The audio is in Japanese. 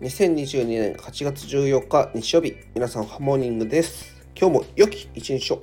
2022年8月14日日曜日。皆さんハモーニングです。今日も良き一日を。